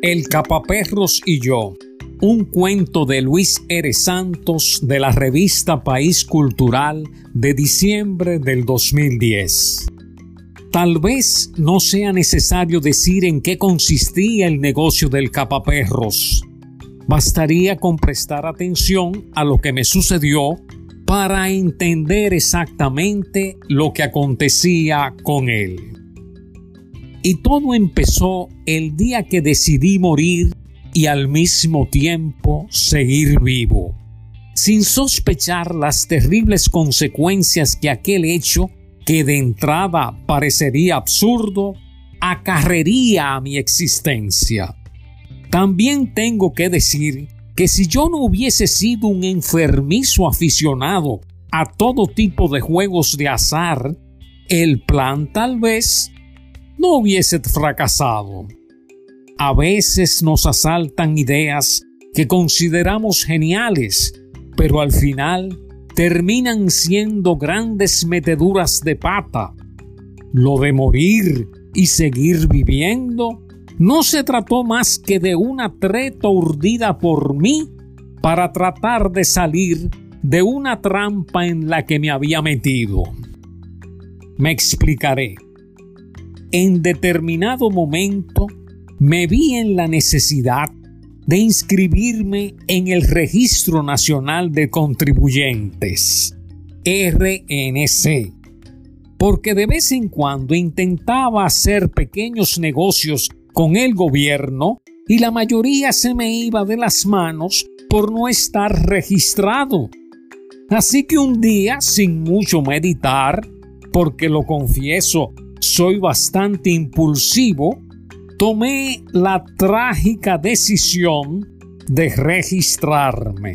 El Capaperros y yo, un cuento de Luis R. Santos de la revista País Cultural de diciembre del 2010. Tal vez no sea necesario decir en qué consistía el negocio del Capaperros. Bastaría con prestar atención a lo que me sucedió para entender exactamente lo que acontecía con él. Y todo empezó el día que decidí morir y al mismo tiempo seguir vivo, sin sospechar las terribles consecuencias que aquel hecho, que de entrada parecería absurdo, acarrería a mi existencia. También tengo que decir que si yo no hubiese sido un enfermizo aficionado a todo tipo de juegos de azar, el plan tal vez no hubiese fracasado. A veces nos asaltan ideas que consideramos geniales, pero al final terminan siendo grandes meteduras de pata. Lo de morir y seguir viviendo no se trató más que de una treta urdida por mí para tratar de salir de una trampa en la que me había metido. Me explicaré. En determinado momento me vi en la necesidad de inscribirme en el Registro Nacional de Contribuyentes, RNC, porque de vez en cuando intentaba hacer pequeños negocios con el gobierno y la mayoría se me iba de las manos por no estar registrado. Así que un día, sin mucho meditar, porque lo confieso, soy bastante impulsivo, tomé la trágica decisión de registrarme.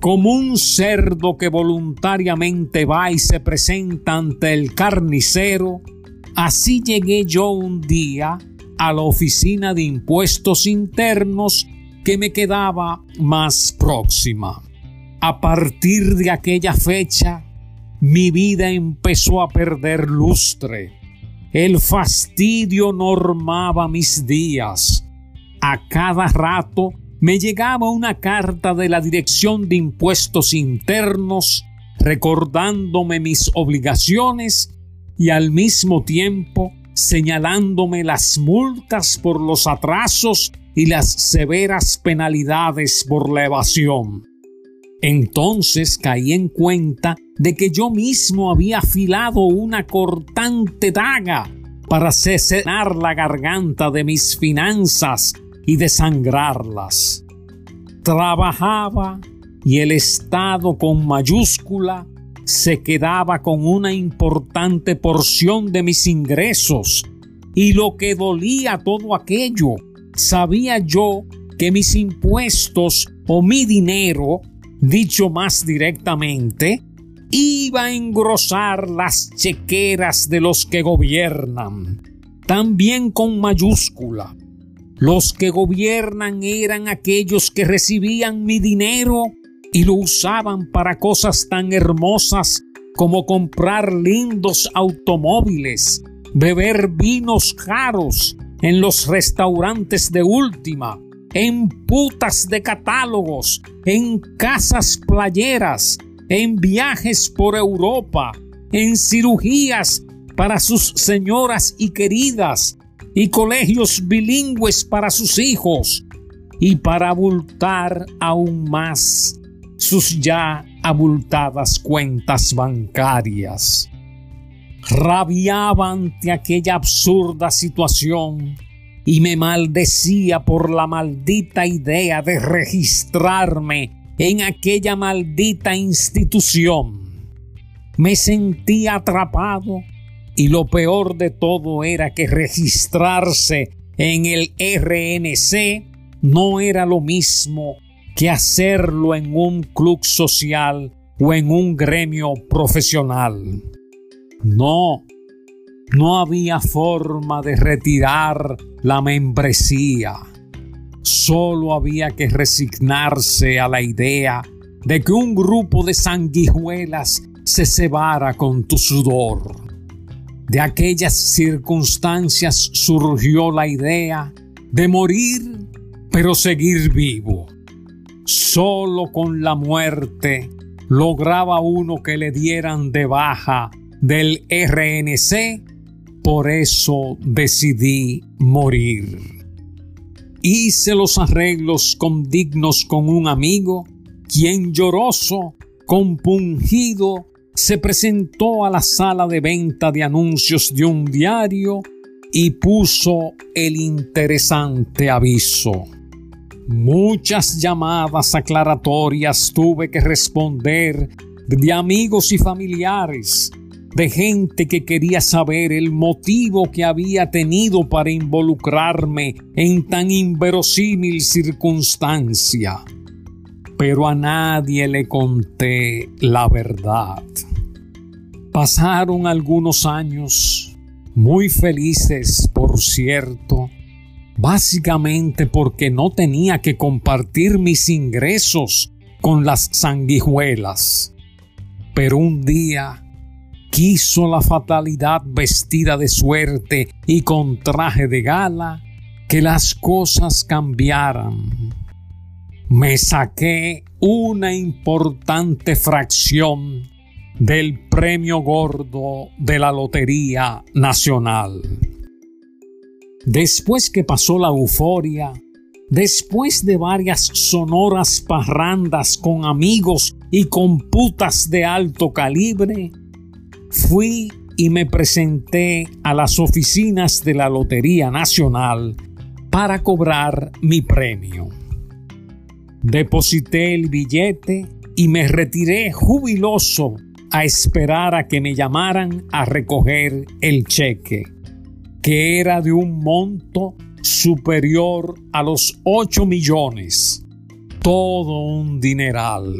Como un cerdo que voluntariamente va y se presenta ante el carnicero, Así llegué yo un día a la oficina de impuestos internos que me quedaba más próxima. A partir de aquella fecha, mi vida empezó a perder lustre. El fastidio normaba mis días. A cada rato me llegaba una carta de la Dirección de Impuestos Internos recordándome mis obligaciones y al mismo tiempo señalándome las multas por los atrasos y las severas penalidades por la evasión. Entonces caí en cuenta de que yo mismo había afilado una cortante daga para cesenar la garganta de mis finanzas y desangrarlas. Trabajaba y el Estado con mayúscula se quedaba con una importante porción de mis ingresos y lo que dolía todo aquello, sabía yo que mis impuestos o mi dinero, dicho más directamente, iba a engrosar las chequeras de los que gobiernan, también con mayúscula. Los que gobiernan eran aquellos que recibían mi dinero y lo usaban para cosas tan hermosas como comprar lindos automóviles, beber vinos caros en los restaurantes de última, en putas de catálogos, en casas playeras, en viajes por Europa, en cirugías para sus señoras y queridas, y colegios bilingües para sus hijos, y para abultar aún más sus ya abultadas cuentas bancarias. Rabiaba ante aquella absurda situación y me maldecía por la maldita idea de registrarme en aquella maldita institución. Me sentía atrapado y lo peor de todo era que registrarse en el RNC no era lo mismo que hacerlo en un club social o en un gremio profesional. No, no había forma de retirar la membresía. Solo había que resignarse a la idea de que un grupo de sanguijuelas se cebara con tu sudor. De aquellas circunstancias surgió la idea de morir, pero seguir vivo. Solo con la muerte lograba uno que le dieran de baja del RNC, por eso decidí morir. Hice los arreglos condignos con un amigo, quien lloroso, compungido, se presentó a la sala de venta de anuncios de un diario y puso el interesante aviso. Muchas llamadas aclaratorias tuve que responder de amigos y familiares, de gente que quería saber el motivo que había tenido para involucrarme en tan inverosímil circunstancia. Pero a nadie le conté la verdad. Pasaron algunos años, muy felices por cierto, básicamente porque no tenía que compartir mis ingresos con las sanguijuelas. Pero un día quiso la fatalidad vestida de suerte y con traje de gala que las cosas cambiaran. Me saqué una importante fracción del premio gordo de la Lotería Nacional. Después que pasó la euforia, después de varias sonoras parrandas con amigos y con putas de alto calibre, fui y me presenté a las oficinas de la Lotería Nacional para cobrar mi premio. Deposité el billete y me retiré jubiloso a esperar a que me llamaran a recoger el cheque, que era de un monto superior a los 8 millones. Todo un dineral.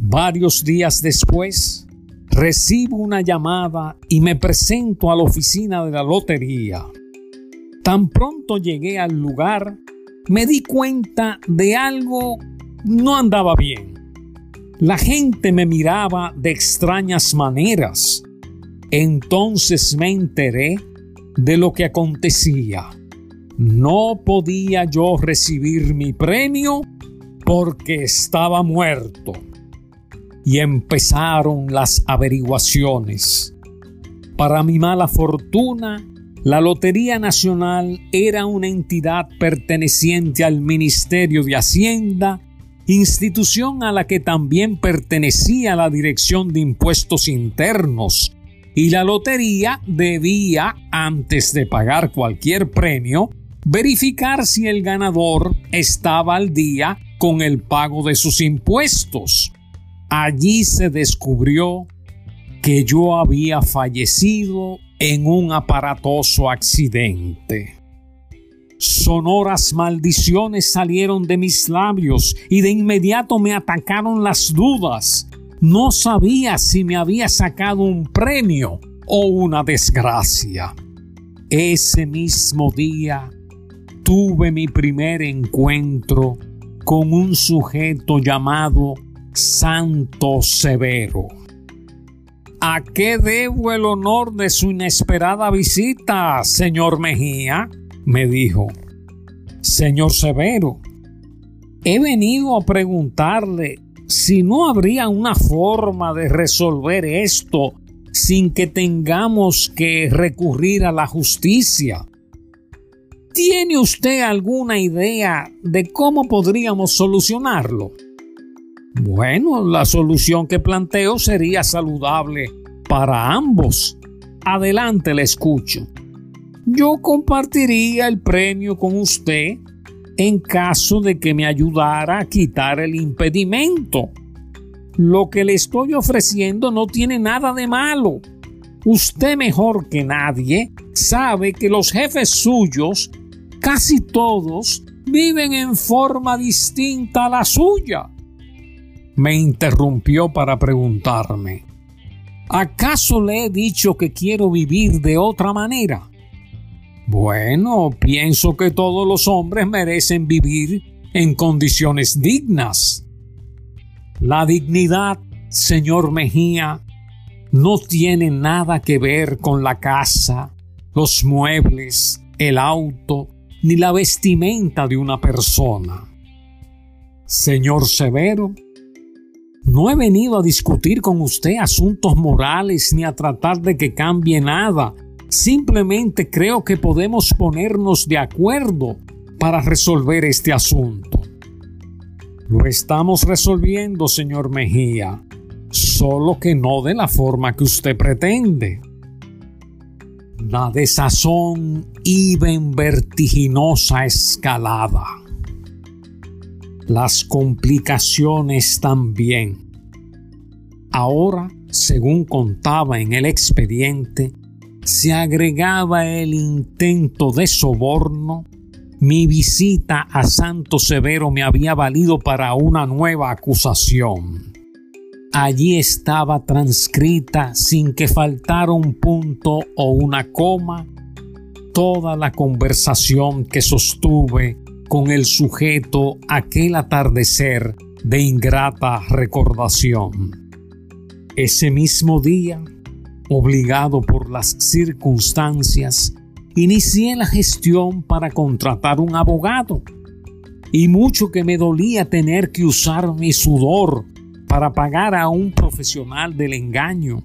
Varios días después, recibo una llamada y me presento a la oficina de la lotería. Tan pronto llegué al lugar, me di cuenta de algo no andaba bien. La gente me miraba de extrañas maneras. Entonces me enteré de lo que acontecía. No podía yo recibir mi premio porque estaba muerto. Y empezaron las averiguaciones. Para mi mala fortuna, la Lotería Nacional era una entidad perteneciente al Ministerio de Hacienda institución a la que también pertenecía la Dirección de Impuestos Internos, y la lotería debía, antes de pagar cualquier premio, verificar si el ganador estaba al día con el pago de sus impuestos. Allí se descubrió que yo había fallecido en un aparatoso accidente. Sonoras maldiciones salieron de mis labios y de inmediato me atacaron las dudas. No sabía si me había sacado un premio o una desgracia. Ese mismo día tuve mi primer encuentro con un sujeto llamado Santo Severo. ¿A qué debo el honor de su inesperada visita, señor Mejía? me dijo, Señor Severo, he venido a preguntarle si no habría una forma de resolver esto sin que tengamos que recurrir a la justicia. ¿Tiene usted alguna idea de cómo podríamos solucionarlo? Bueno, la solución que planteo sería saludable para ambos. Adelante, le escucho yo compartiría el premio con usted en caso de que me ayudara a quitar el impedimento. Lo que le estoy ofreciendo no tiene nada de malo. Usted mejor que nadie sabe que los jefes suyos, casi todos, viven en forma distinta a la suya. Me interrumpió para preguntarme, ¿acaso le he dicho que quiero vivir de otra manera? Bueno, pienso que todos los hombres merecen vivir en condiciones dignas. La dignidad, señor Mejía, no tiene nada que ver con la casa, los muebles, el auto, ni la vestimenta de una persona. Señor Severo, no he venido a discutir con usted asuntos morales ni a tratar de que cambie nada. Simplemente creo que podemos ponernos de acuerdo para resolver este asunto. Lo estamos resolviendo, señor Mejía, solo que no de la forma que usted pretende. La desazón iba en vertiginosa escalada. Las complicaciones también. Ahora, según contaba en el expediente, se agregaba el intento de soborno. Mi visita a Santo Severo me había valido para una nueva acusación. Allí estaba transcrita sin que faltara un punto o una coma toda la conversación que sostuve con el sujeto aquel atardecer de ingrata recordación. Ese mismo día, obligado por las circunstancias, inicié la gestión para contratar un abogado. Y mucho que me dolía tener que usar mi sudor para pagar a un profesional del engaño.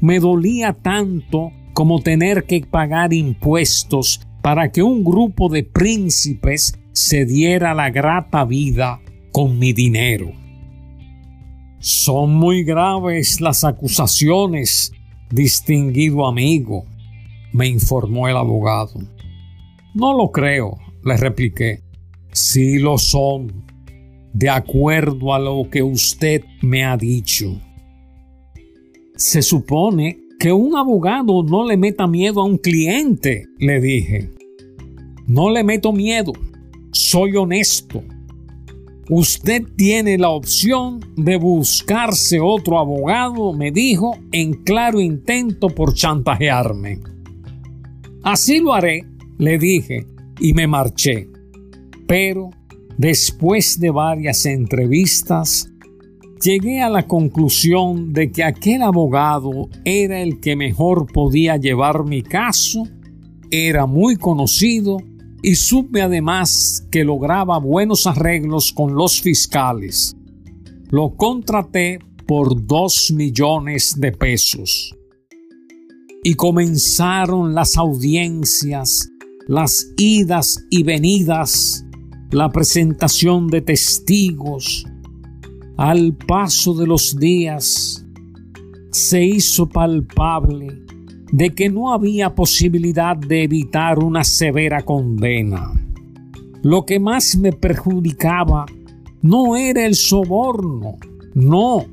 Me dolía tanto como tener que pagar impuestos para que un grupo de príncipes se diera la grata vida con mi dinero. Son muy graves las acusaciones, distinguido amigo, me informó el abogado. No lo creo, le repliqué. Sí lo son, de acuerdo a lo que usted me ha dicho. Se supone que un abogado no le meta miedo a un cliente, le dije. No le meto miedo, soy honesto. Usted tiene la opción de buscarse otro abogado, me dijo, en claro intento por chantajearme. Así lo haré, le dije, y me marché. Pero Después de varias entrevistas, llegué a la conclusión de que aquel abogado era el que mejor podía llevar mi caso, era muy conocido y supe además que lograba buenos arreglos con los fiscales. Lo contraté por dos millones de pesos. Y comenzaron las audiencias, las idas y venidas la presentación de testigos, al paso de los días, se hizo palpable de que no había posibilidad de evitar una severa condena. Lo que más me perjudicaba no era el soborno, no.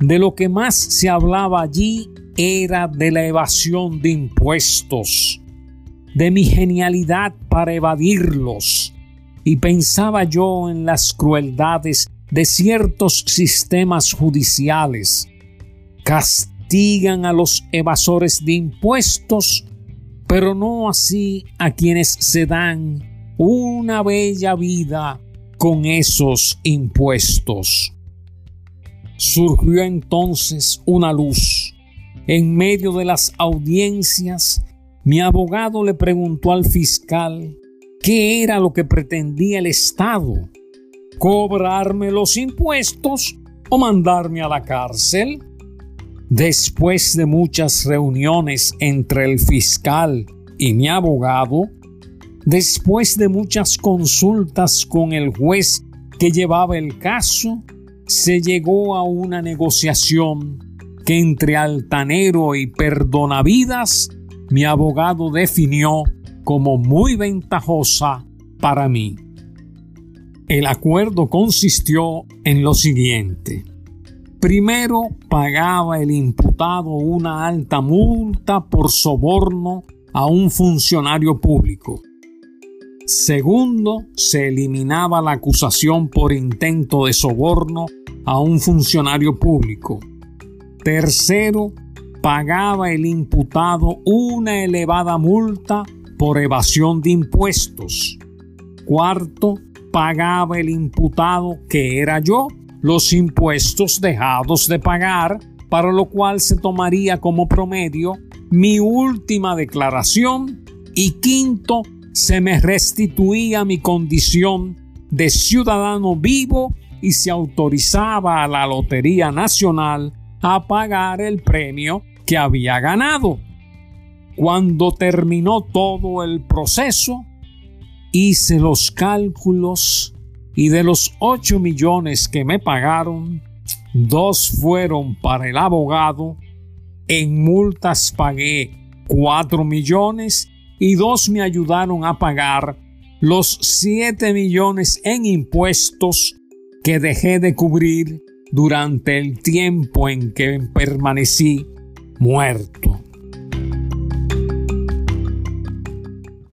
De lo que más se hablaba allí era de la evasión de impuestos, de mi genialidad para evadirlos, y pensaba yo en las crueldades de ciertos sistemas judiciales. A los evasores de impuestos, pero no así a quienes se dan una bella vida con esos impuestos. Surgió entonces una luz. En medio de las audiencias, mi abogado le preguntó al fiscal ¿Qué era lo que pretendía el Estado? ¿Cobrarme los impuestos o mandarme a la cárcel? Después de muchas reuniones entre el fiscal y mi abogado, después de muchas consultas con el juez que llevaba el caso, se llegó a una negociación que entre altanero y perdonavidas mi abogado definió como muy ventajosa para mí. El acuerdo consistió en lo siguiente. Primero pagaba el imputado una alta multa por soborno a un funcionario público. Segundo, se eliminaba la acusación por intento de soborno a un funcionario público. Tercero, pagaba el imputado una elevada multa por evasión de impuestos. Cuarto, pagaba el imputado, que era yo, los impuestos dejados de pagar, para lo cual se tomaría como promedio mi última declaración. Y quinto, se me restituía mi condición de ciudadano vivo y se autorizaba a la Lotería Nacional a pagar el premio que había ganado. Cuando terminó todo el proceso, hice los cálculos y de los 8 millones que me pagaron, dos fueron para el abogado, en multas pagué 4 millones y dos me ayudaron a pagar los 7 millones en impuestos que dejé de cubrir durante el tiempo en que permanecí muerto.